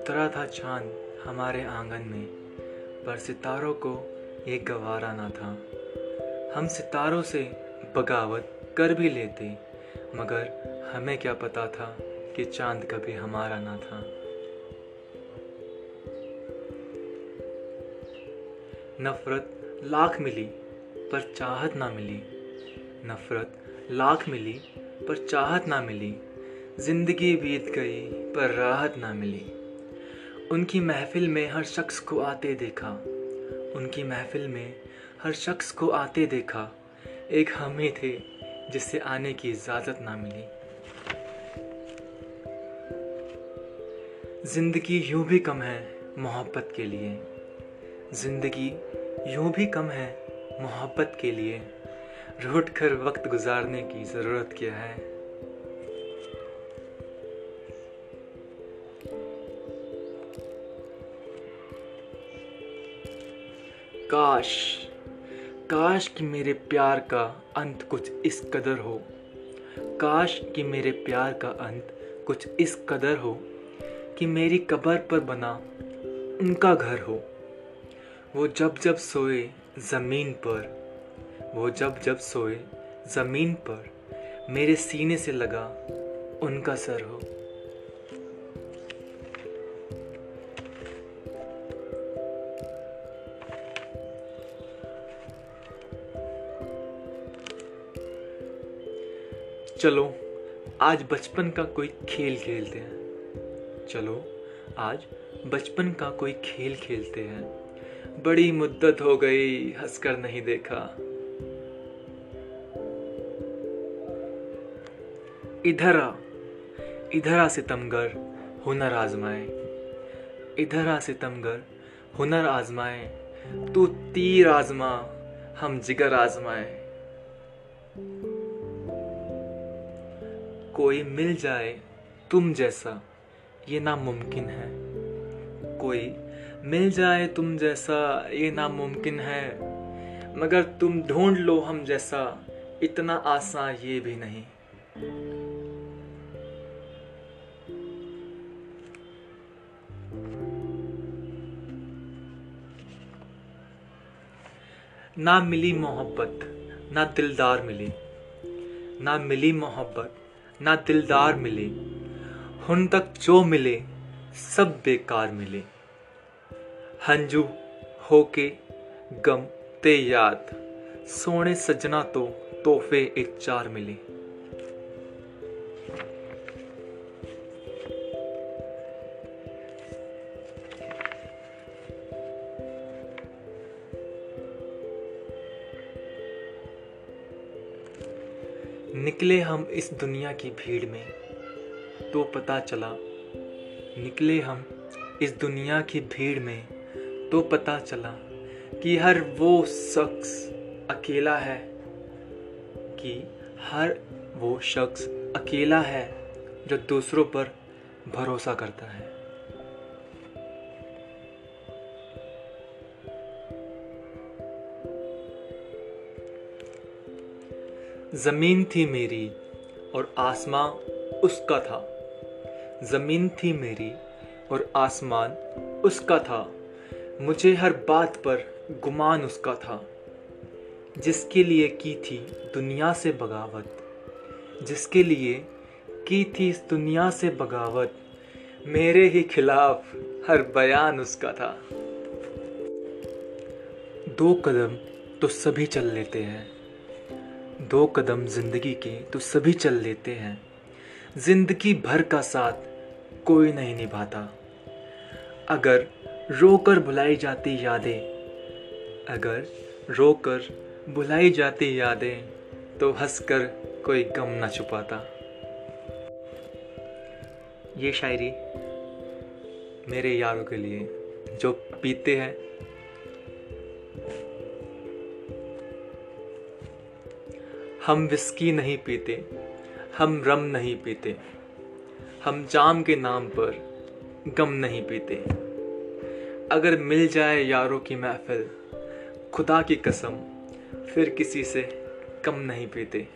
उतरा था चाँद हमारे आँगन में, पर सितारों को एक गवारा ना था। हम सितारों से बगावत कर भी लेते, मगर हमें क्या पता था कि चाँद कभी हमारा ना था। नफरत लाख मिली, पर चाहत ना मिली। नफरत लाख मिली, पर चाहत ना मिली। ज़िंदगी बीत गई, पर राहत ना मिली। उनकी महफिल में हर शख्स को आते देखा। उनकी महफिल में हर शख्स को आते देखा। एक हम थे, जिससे आने की इजाज़त ना मिली। ज़िंदगी यूँ भी कम है मोहब्बत के लिए। ज़िंदगी यूँ भी कम है मोहब्बत के लिए। रूट कर वक्त गुजारने की ज़रूरत क्या है? काश काश कि मेरे प्यार का अंत कुछ इस कदर हो। काश कि मेरे प्यार का अंत कुछ इस कदर हो कि मेरी कब्र पर बना उनका घर हो। वो जब जब सोए ज़मीन पर, वो जब जब सोए ज़मीन पर मेरे सीने से लगा उनका सर हो। चलो, आज बचपन का कोई खेल खेलते हैं। चलो, आज बचपन का कोई खेल खेलते हैं। बड़ी मुद्दत हो गई, हंसकर नहीं देखा। इधर आ इधर आ सितमगर, हुनर आजमाए। इधर आ सितमगर, हुनर आजमाए। तू तीर आजमा, हम जिगर आजमाए। कोई मिल जाए तुम जैसा, ये नामुमकिन है। कोई मिल जाए तुम जैसा, ये नामुमकिन है। मगर तुम ढूंढ लो हम जैसा, इतना आसान ये भी नहीं। ना मिली मोहब्बत, ना दिलदार मिली। ना मिली मोहब्बत ना दिलदार मिले, हुन तक जो मिले, सब बेकार मिले। हंजू होके गम ते याद, सोने सजना तो तोहफे एक चार मिले। निकले हम इस दुनिया की भीड़ में तो पता चला, निकले हम इस दुनिया की भीड़ में तो पता चला कि हर वो शख्स अकेला है, कि हर वो शख्स अकेला है जो दूसरों पर भरोसा करता है। ज़मीन थी मेरी और आसमां उसका था। ज़मीन थी मेरी और आसमान उसका था। मुझे हर बात पर गुमान उसका था, जिसके लिए की थी दुनिया से बगावत, जिसके लिए की थी इस दुनिया से बगावत। मेरे ही खिलाफ हर बयान उसका था। दो कदम तो सभी चल लेते हैं। दो कदम ज़िंदगी के तो सभी चल लेते हैं। ज़िंदगी भर का साथ कोई नहीं निभाता। अगर रोकर बुलाई जाती यादें, अगर रोकर बुलाई जाती यादें तो हंसकर कोई गम ना छुपाता। ये शायरी मेरे यारों के लिए, जो पीते हैं हम विस्की नहीं पीते, हम रम नहीं पीते, हम जाम के नाम पर गम नहीं पीते। अगर मिल जाए यारों की महफिल, खुदा की कसम, फिर किसी से कम नहीं पीते।